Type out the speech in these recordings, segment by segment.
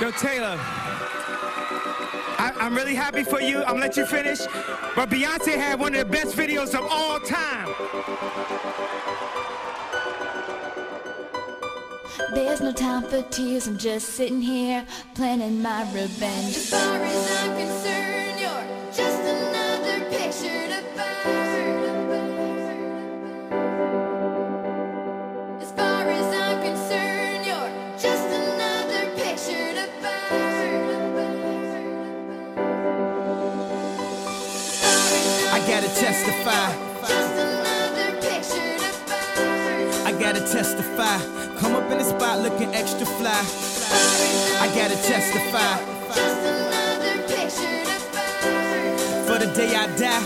Yo, Taylor. I, I'm really happy for you. I'm gonna let you finish. But Beyonce had one of the best videos of all time. There's no time for tears, I'm just sitting here planning my revenge. As far as I'm concerned, Come up in the spot looking extra fly. I gotta testify. For the day I die,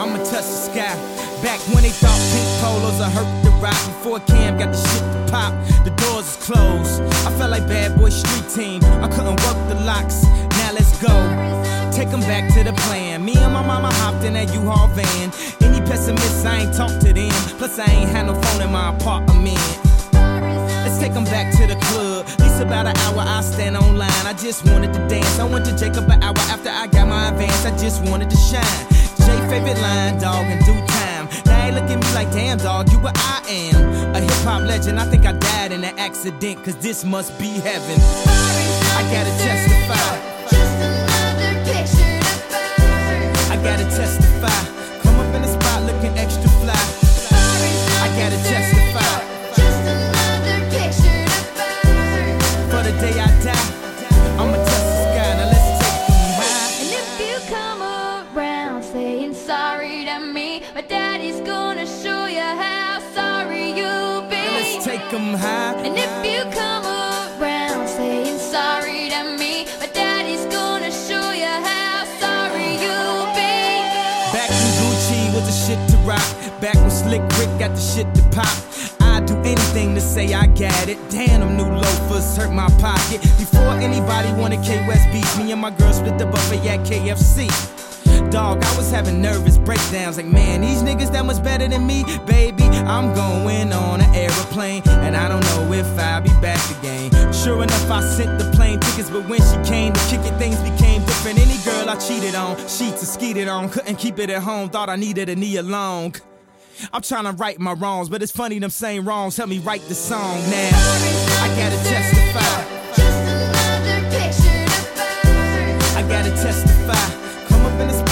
I'ma touch the sky. Back when they thought pink polos would hurt the Roc. Before Cam got the shit to pop, the doors is closed. I felt like bad boy street team. I couldn't work the locks. Now let's go. Take 'em back to the plan. Me and my mama hopped in that U-Haul van. Any pessimists, I ain't talk to them. Plus, I ain't had no phone in my apartment. Take 'em back to the club. At least about an hour, I stand online. I just wanted to dance. I went to Jacob an hour after I got my advance. I just wanted to shine. Jay favorite line, dog, in due time. Now they look at me like, damn, dog, you what I am. A hip hop legend. I think I died in an accident, cause this must be heaven. I gotta testify. Just another picture to burn. I gotta testify. 'Em high. And if you come around saying sorry to me, my daddy's gonna show you how sorry you'll be. Back when Gucci was the shit to rock. Back when Slick Rick got the shit to pop. I'd do anything to say I got it. Damn, them new loafers hurt my pocket. Before anybody wanted K West beef, me and my girl split the buffet at KFC. Dog, I was having nervous breakdowns. Like, man, these niggas that much better than me, baby. I'm going on an aeroplane, and I don't know if I'll be back again. Sure enough, I sent the plane tickets, but when she came to kick it, things became different. Any girl I cheated on, sheets or skeeted on, couldn't keep it at home. Thought I needed a knee along. I'm trying to right my wrongs, but it's funny them same wrongs help me write the song now. I gotta testify. Just another picture to. I gotta testify. Come up in the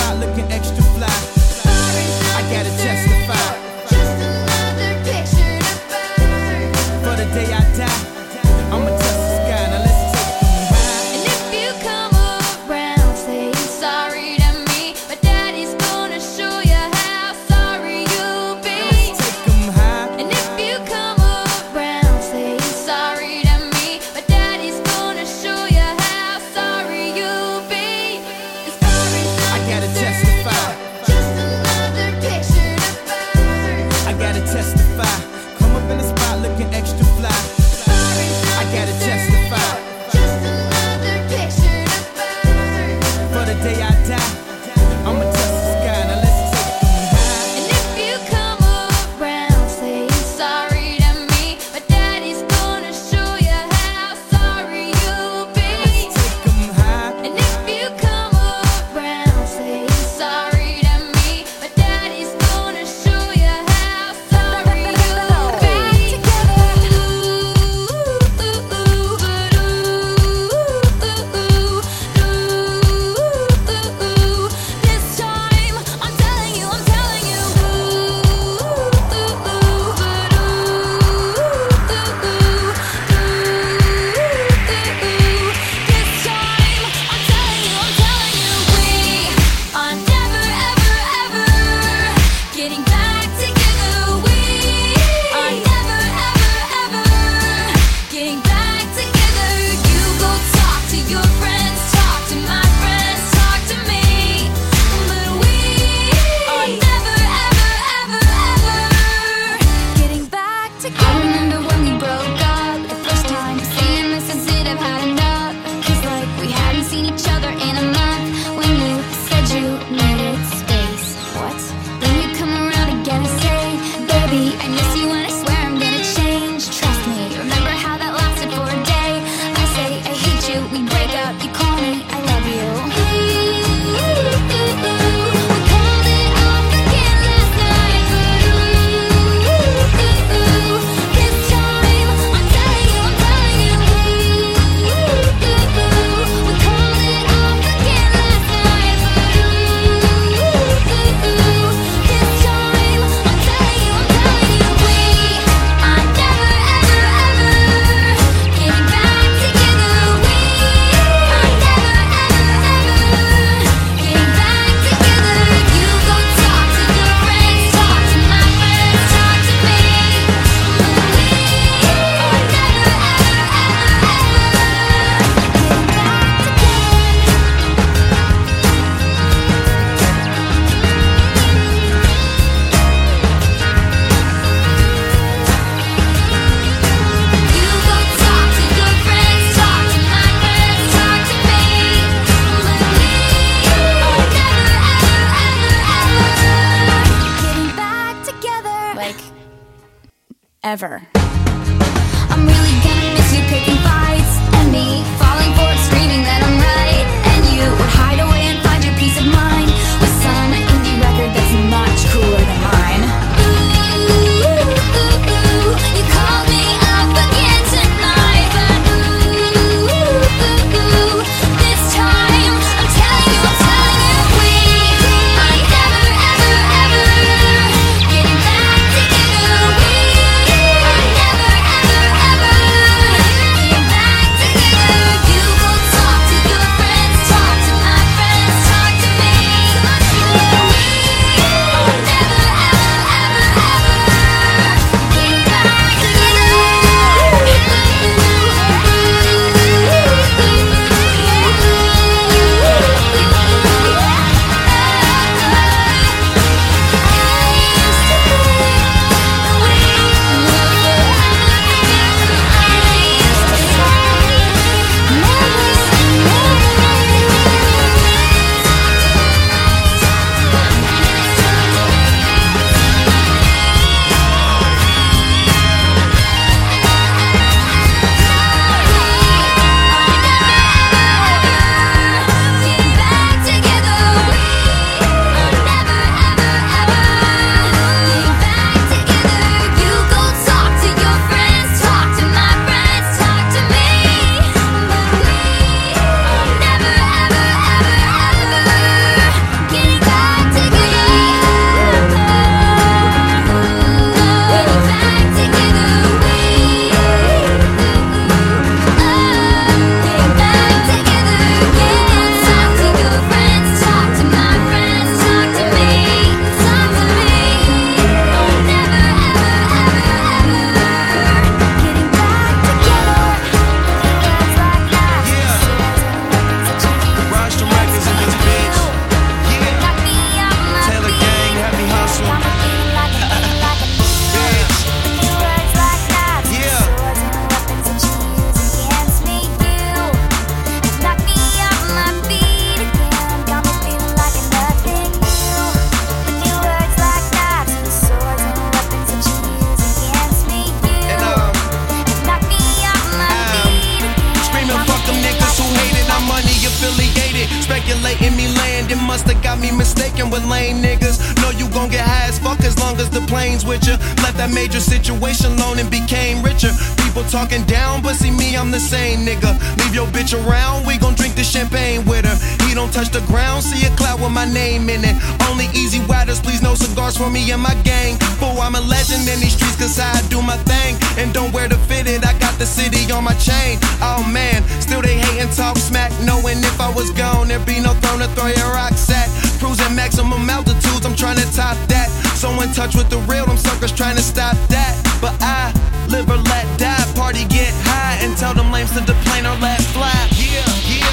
people talking down, but see me, I'm the same nigga. Leave your bitch around, we gon' drink the champagne with her. He don't touch the ground, see a cloud with my name in it. Only easy riders, please no cigars for me and my gang. Fool, I'm a legend in these streets, cause I do my thing. And don't wear the fitted, I got the city on my chain. Oh man, still they hate and talk smack. Knowing if I was gone, there'd be no throne to throw your rocks at. Cruising maximum altitudes, I'm trying to top that. So in touch with the real, them suckers trying to stop that. But I Live or let die, party get high, and tell them lames to the plane or let fly. Yeah, yeah.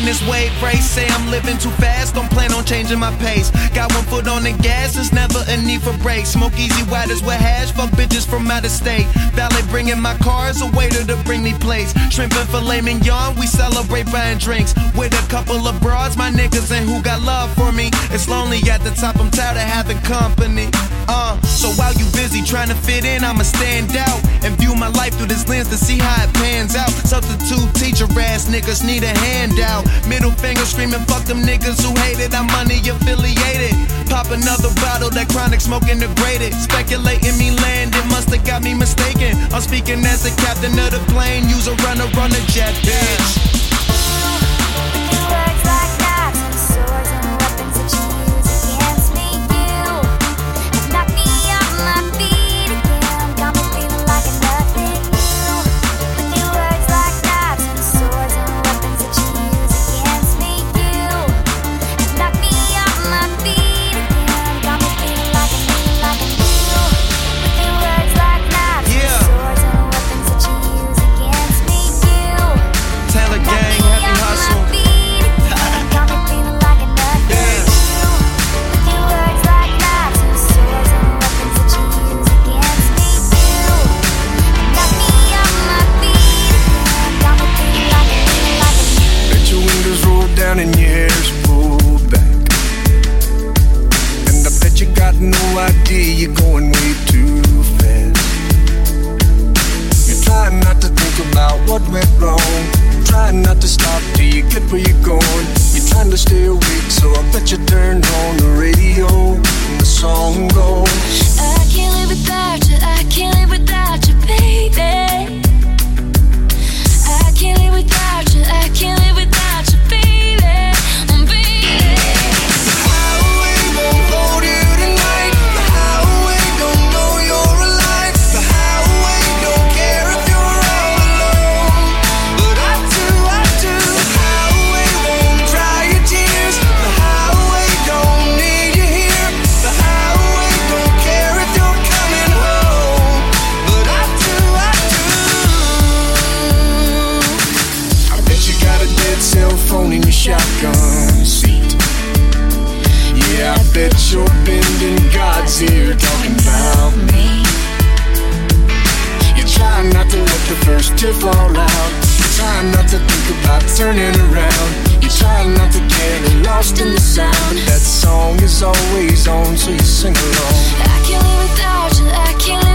in this way, race. Say I'm living too fast, don't plan on changing my pace. Got one foot on the gas, it's never a need for brakes. Smoke easy riders with hash, fuck bitches from out of state. Valet bringing my cars, a waiter to bring me plates. Shrimp and filet mignon, we celebrate buying drinks. With a couple of broads, my niggas and who got love for me. It's lonely at the top, I'm tired of having company. Uh, so while you busy trying to fit in, I'ma stand out and view my life through this lens to see how it pans out. Substitute teacher ass niggas need a handout. Middle finger screaming, fuck them niggas who hated. I'm money affiliated. Pop another bottle, that chronic smoking degraded. Speculating me land, it must have got me mistaken. I'm speaking as the captain of the plane. Use a runner, run a jet, bitch. About turning around. You're trying not to get lost in the sound. That song is always on, so you sing along. I can't live without you, I can't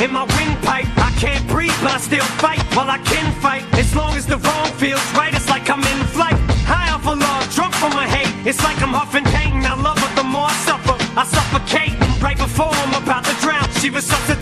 in my windpipe. I can't breathe, but I still fight. While I can fight, as long as the wrong feels right, it's like I'm in flight. High off a log, drunk from my hate. It's like I'm huffing pain. I love her the more I suffer. I suffocate, and right before I'm about to drown, she was such a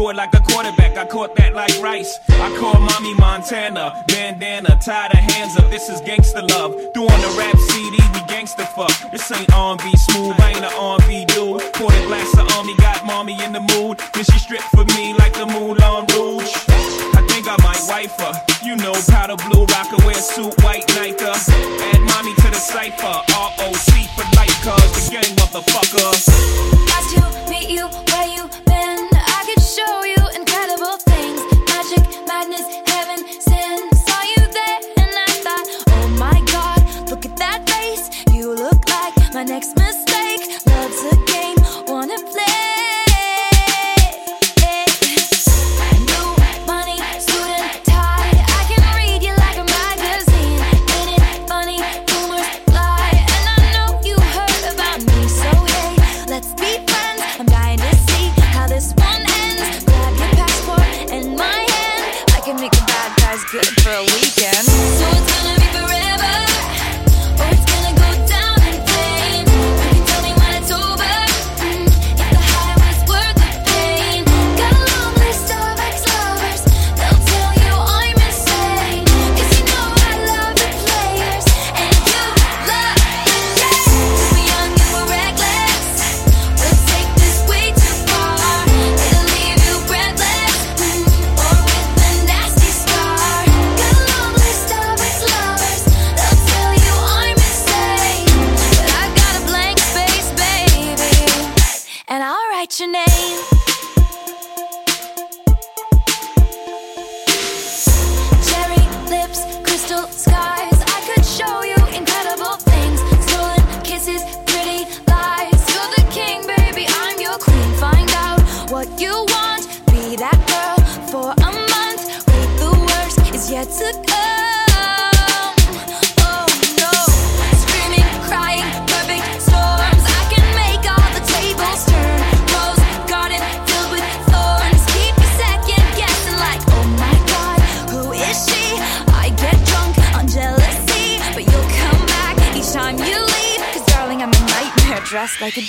Do it like a quarterback. I caught that like rice. I call mommy Montana, bandana, tie the hands up. This is gangster love. Doing the rap CD, we gangster fuck. This ain't R&B smooth, I ain't an R&B dude. Pour the glass of army, got mommy in the mood. Then she stripped for me like the Moulin Rouge. I think I might wife her. You know, powder blue rocker, wear suit, white Nike. Add mommy to the cipher. ROC for life, cuz the gang motherfucker. Got to meet you where you show you incredible things magic, madness, heaven, sin. Saw you there and I thought, oh my god, look at that face. You look like my next mistake.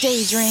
Daydream.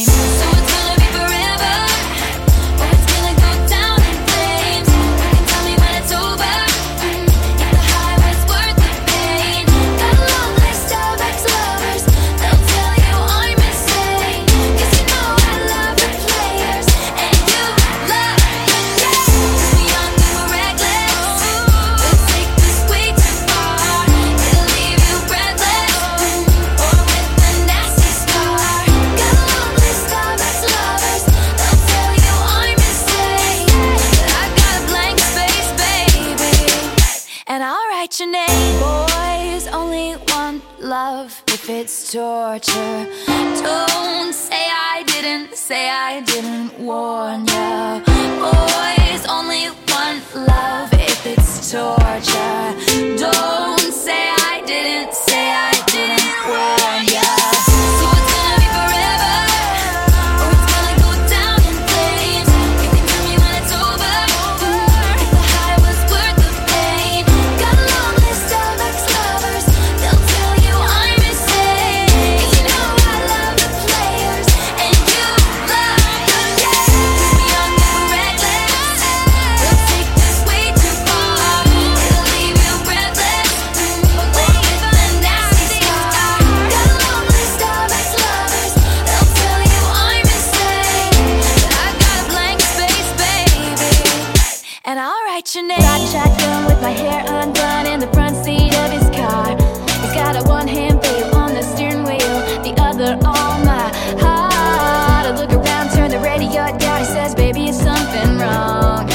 Daddy says, baby, it's something wrong.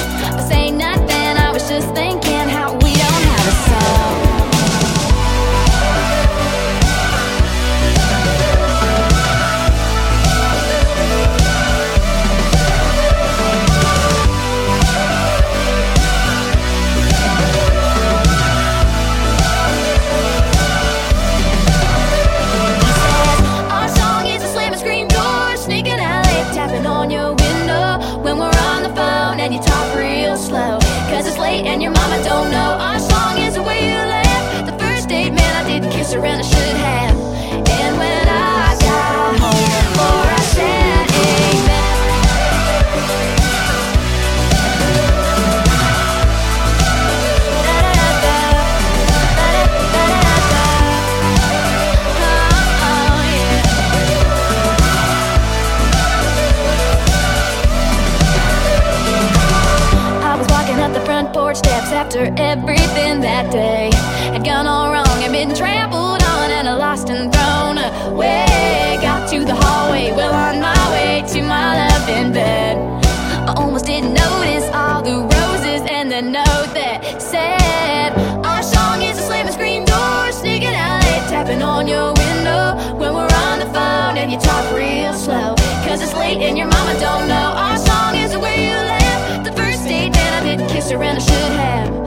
Everything that day had gone all wrong and been trampled on and lost and thrown away. Got to the hallway, well on my way to my love in bed. I almost didn't notice all the roses and the note that said, Our song is a slamming screen door, sneaking out late, tapping on your window when we're on the phone and you talk real slow. Cause it's late and your mama don't know. Our song is the way you left the first date, and I didn't kiss her and I should have.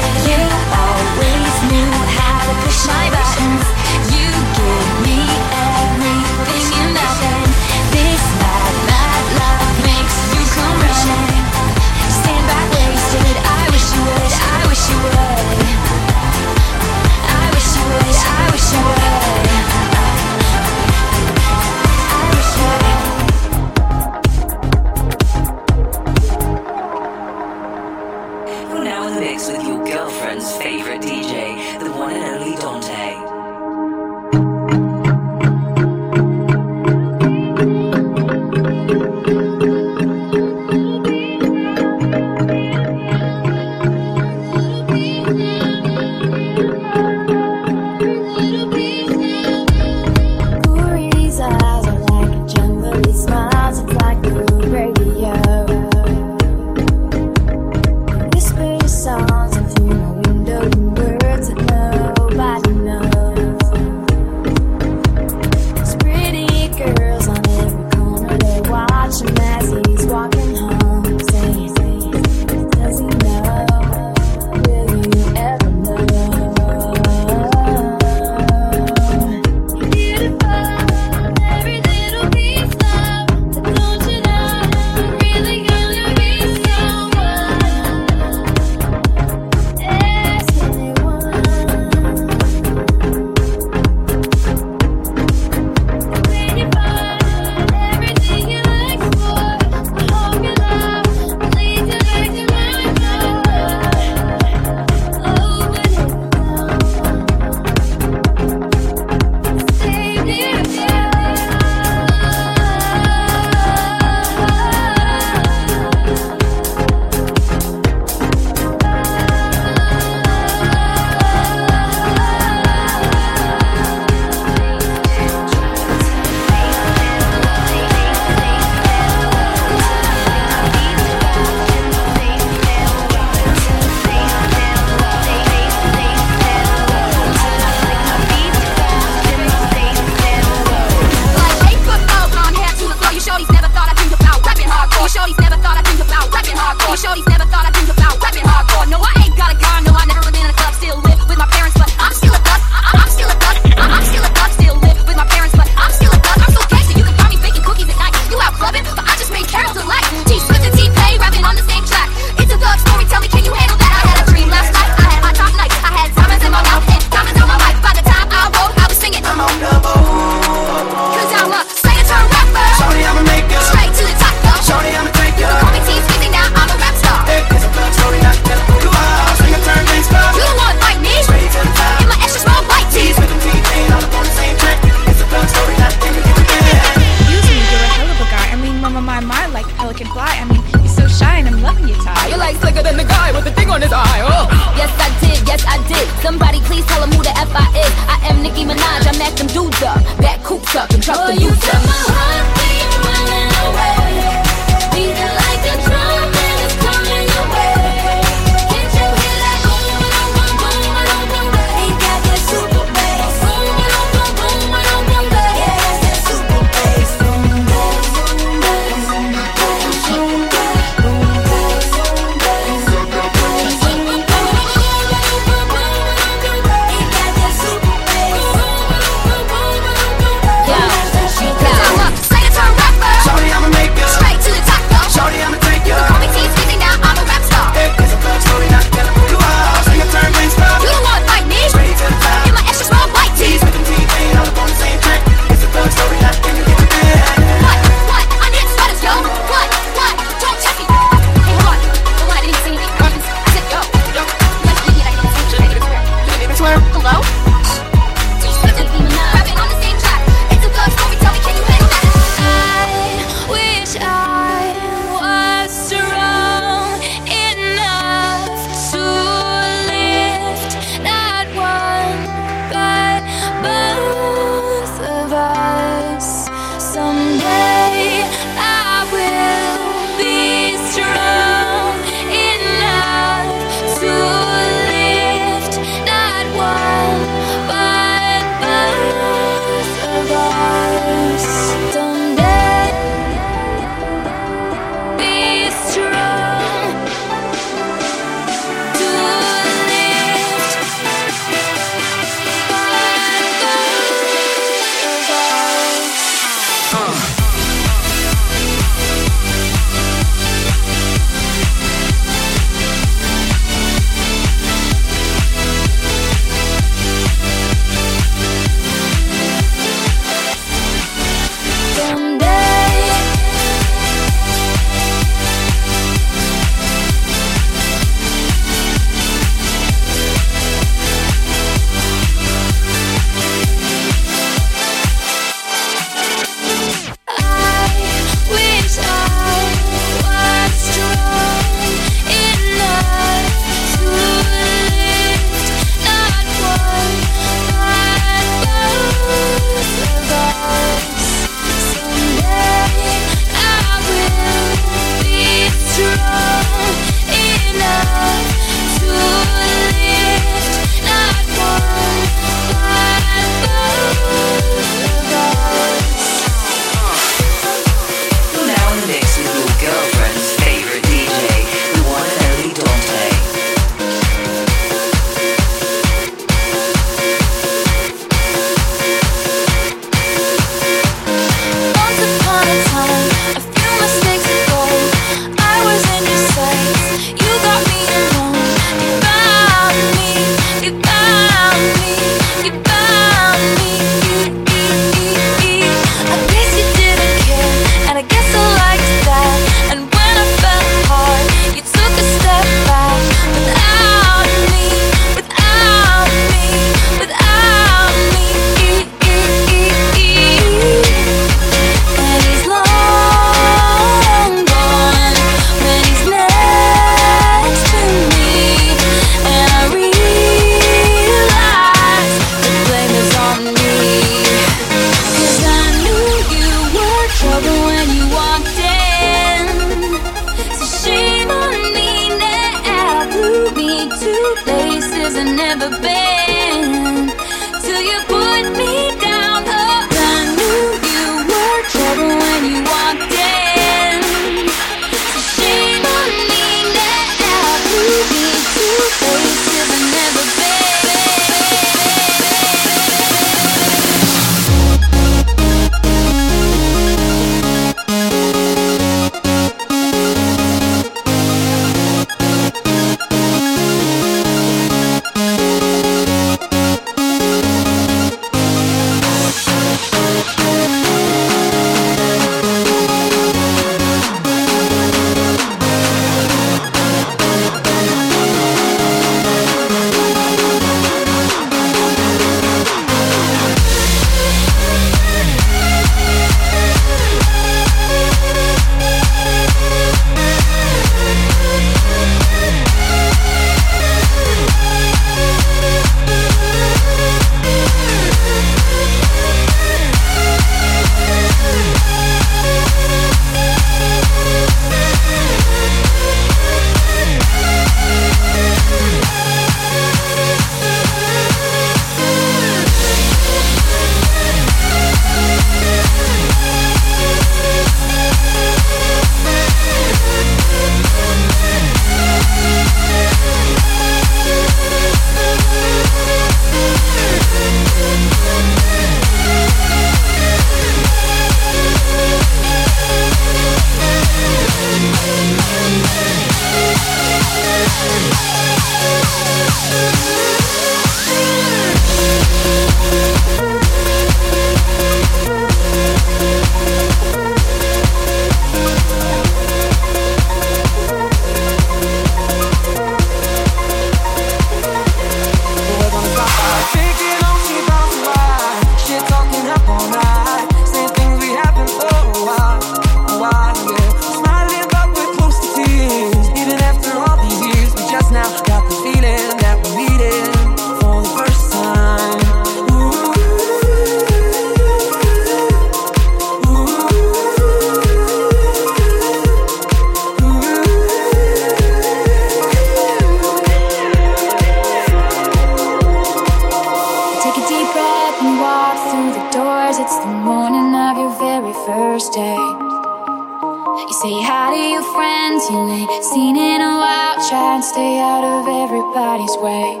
anybody's way.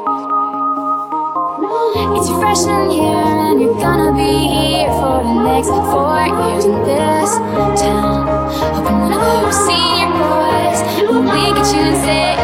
It's your freshman year, and you're gonna be here for the next four years in this town. Hoping that I'll see boys, and we get you and say.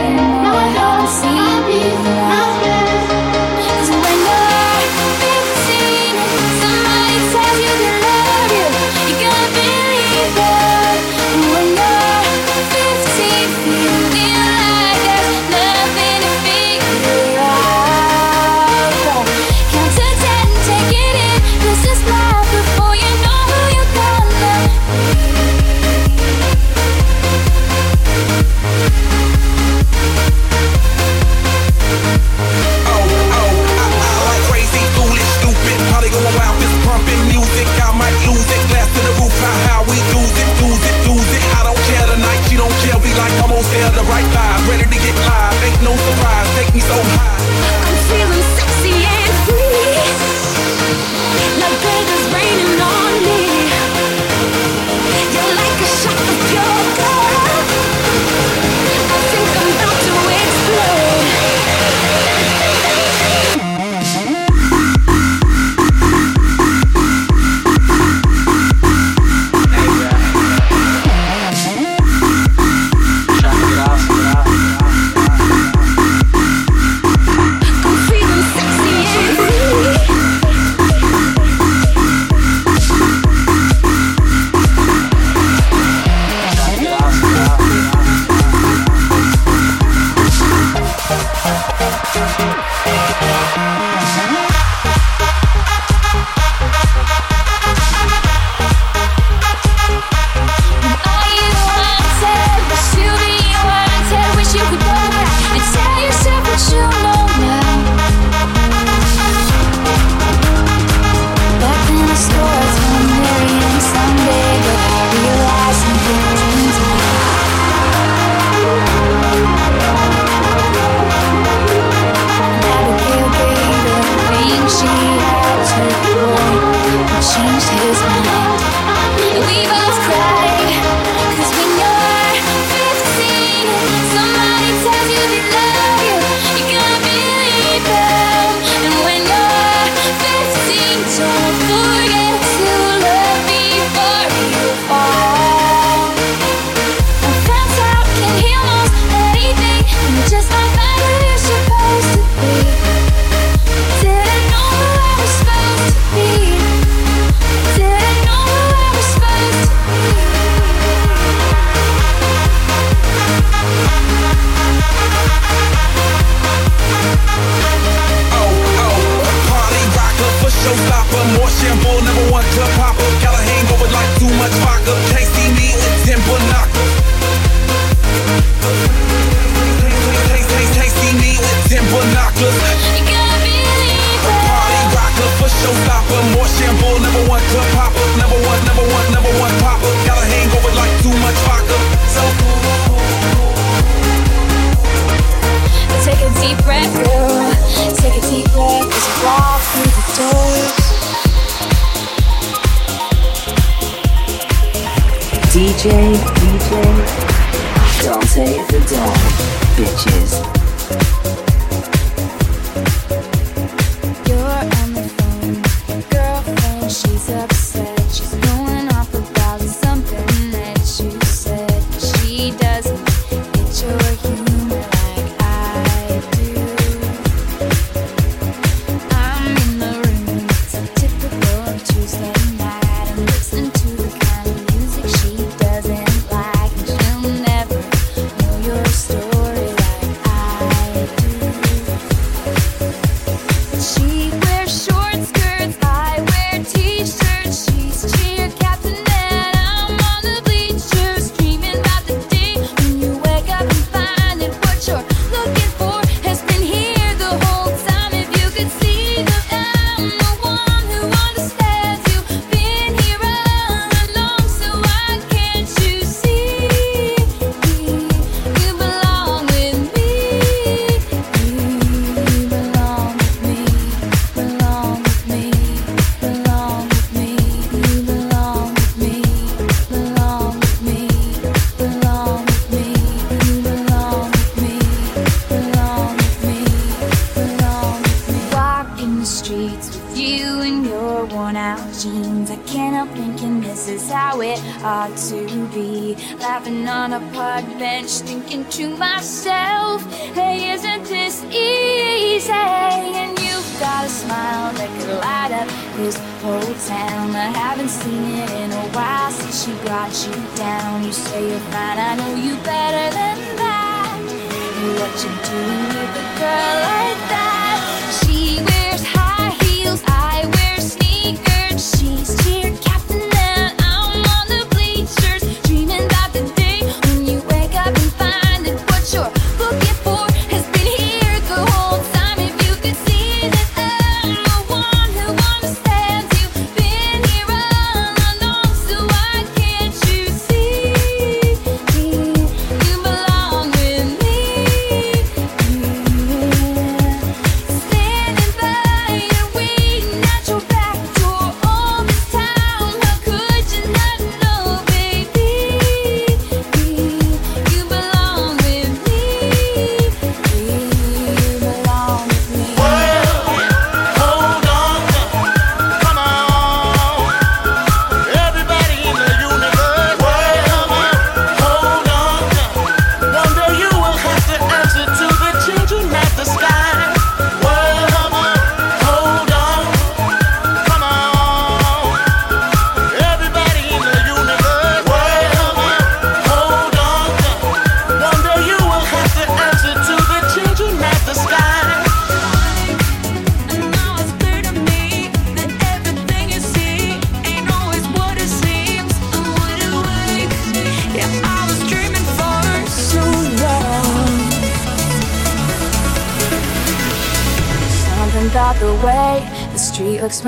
to do.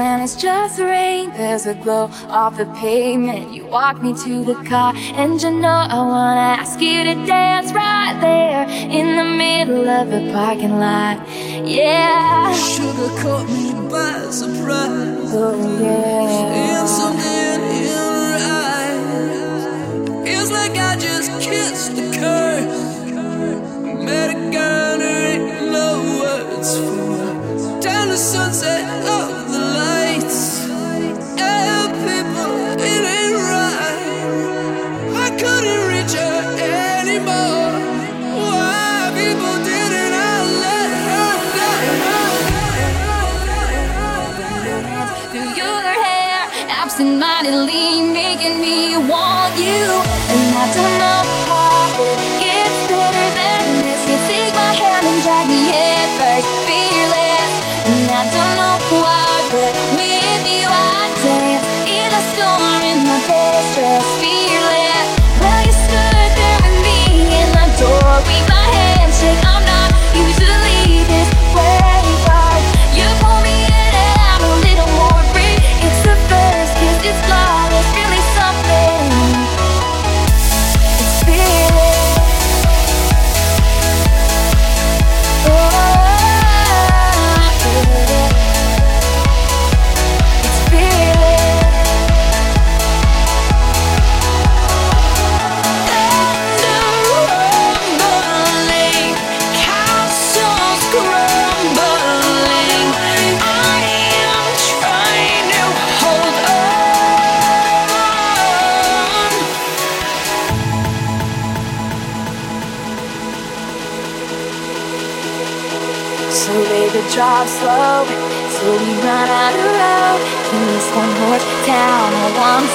plan is just rain. There's a glow off the pavement. You walk me to the car, and you know I wanna ask you to dance right there in the middle of the parking lot. Yeah. Sugar caught me by surprise. Oh yeah.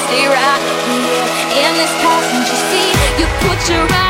stay right here in this passenger seat. You put your eyes.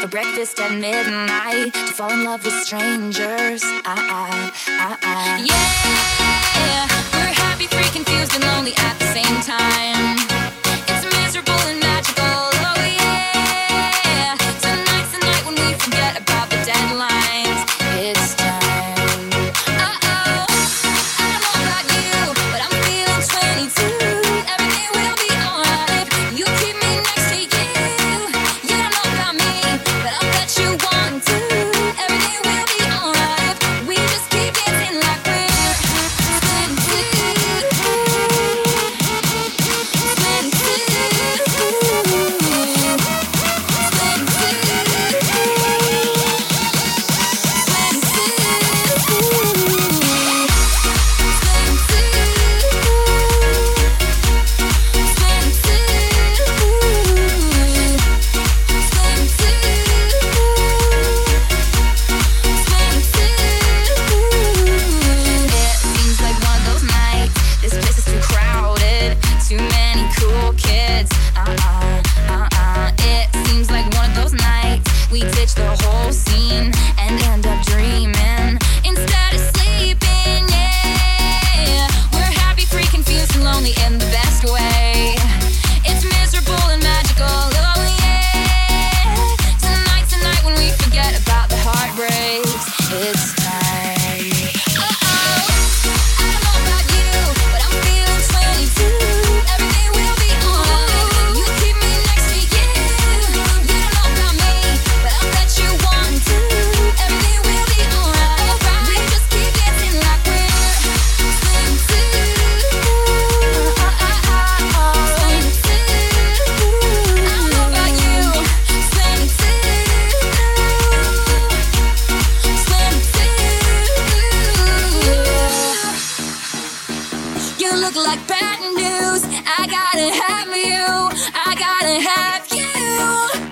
for breakfast at midnight to fall in love with strangers. I, I, I, I. Yeah, we're happy, free, confused, and lonely at the same time. you look like bad news. I gotta have you. I gotta have you.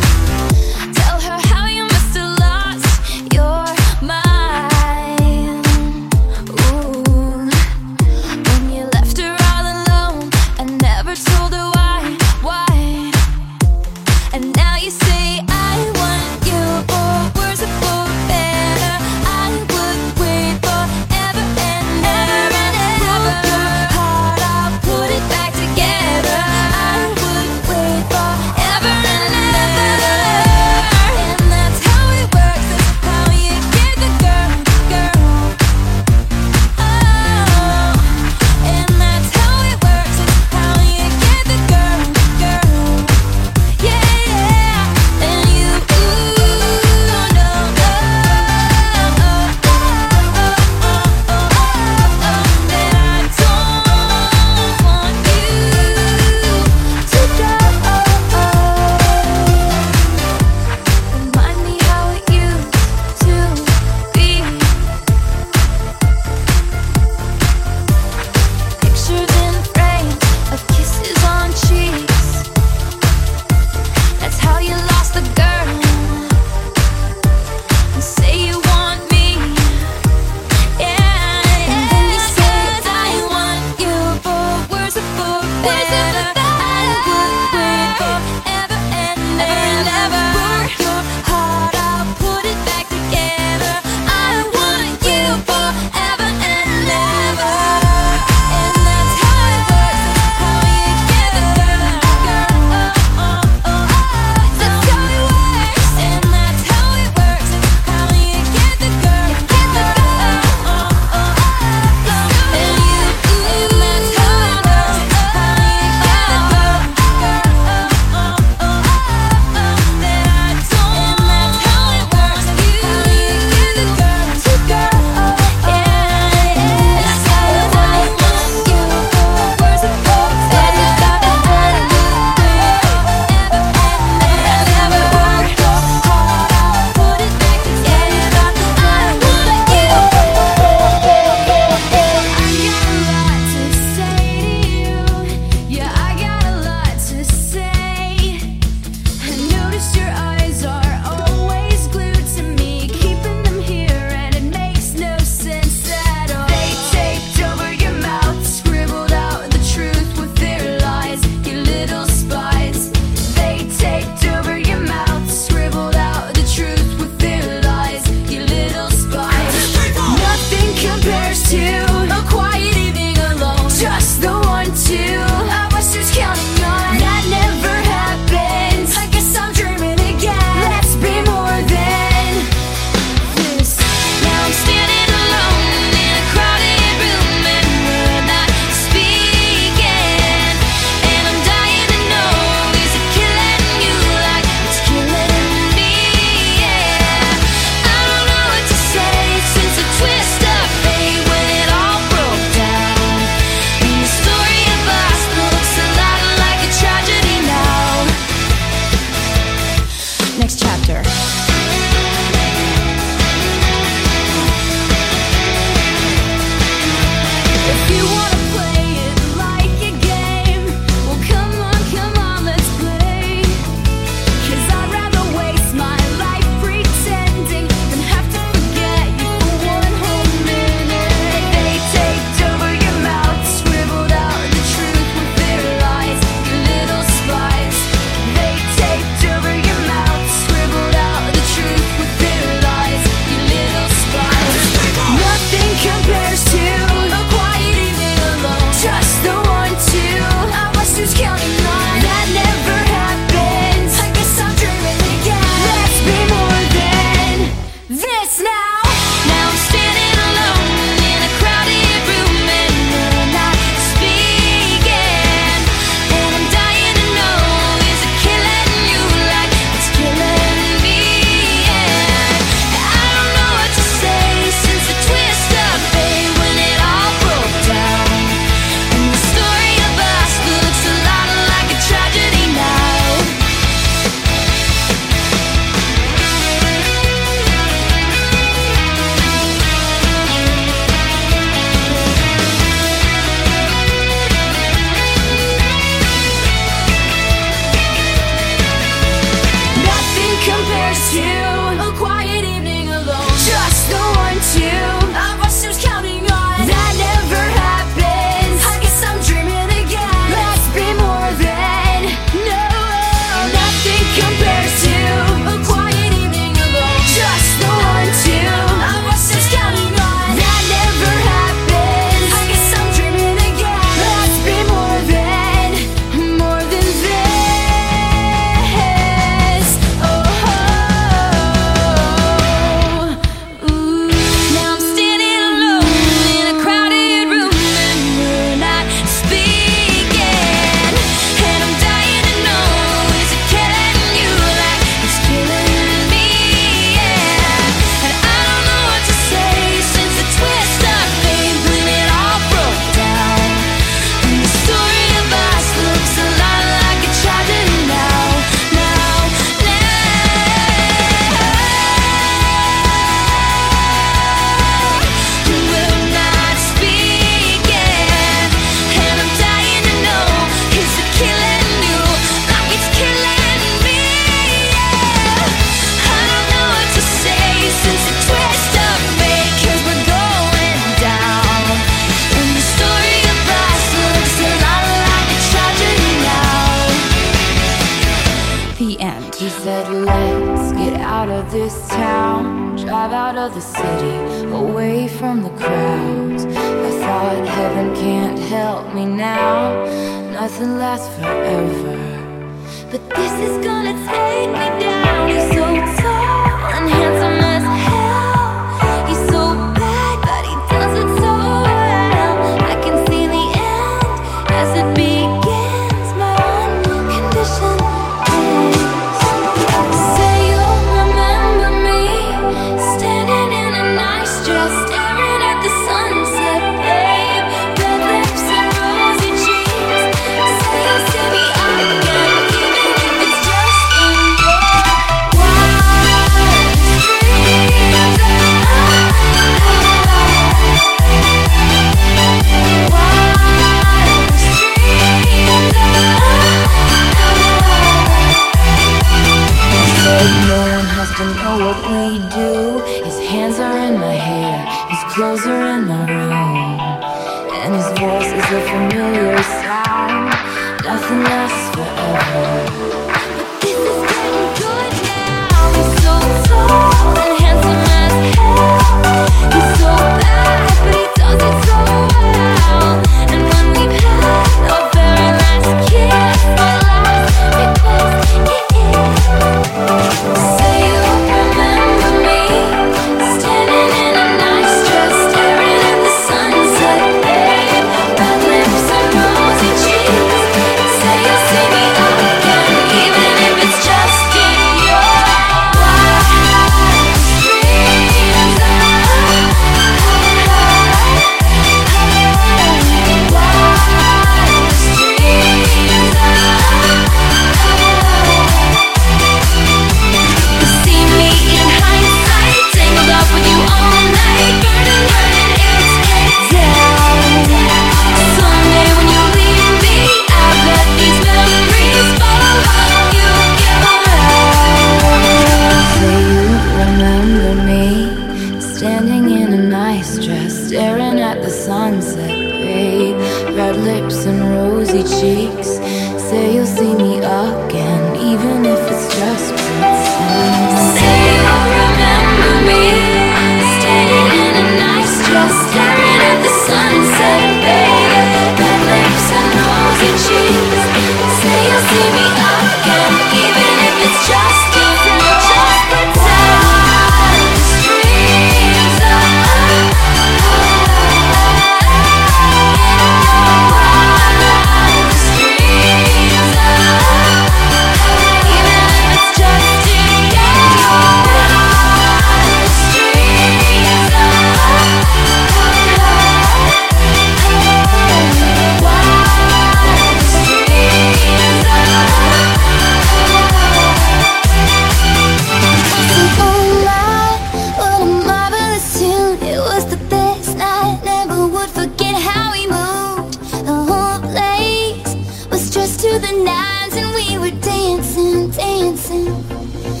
to the nines and we were dancing, dancing.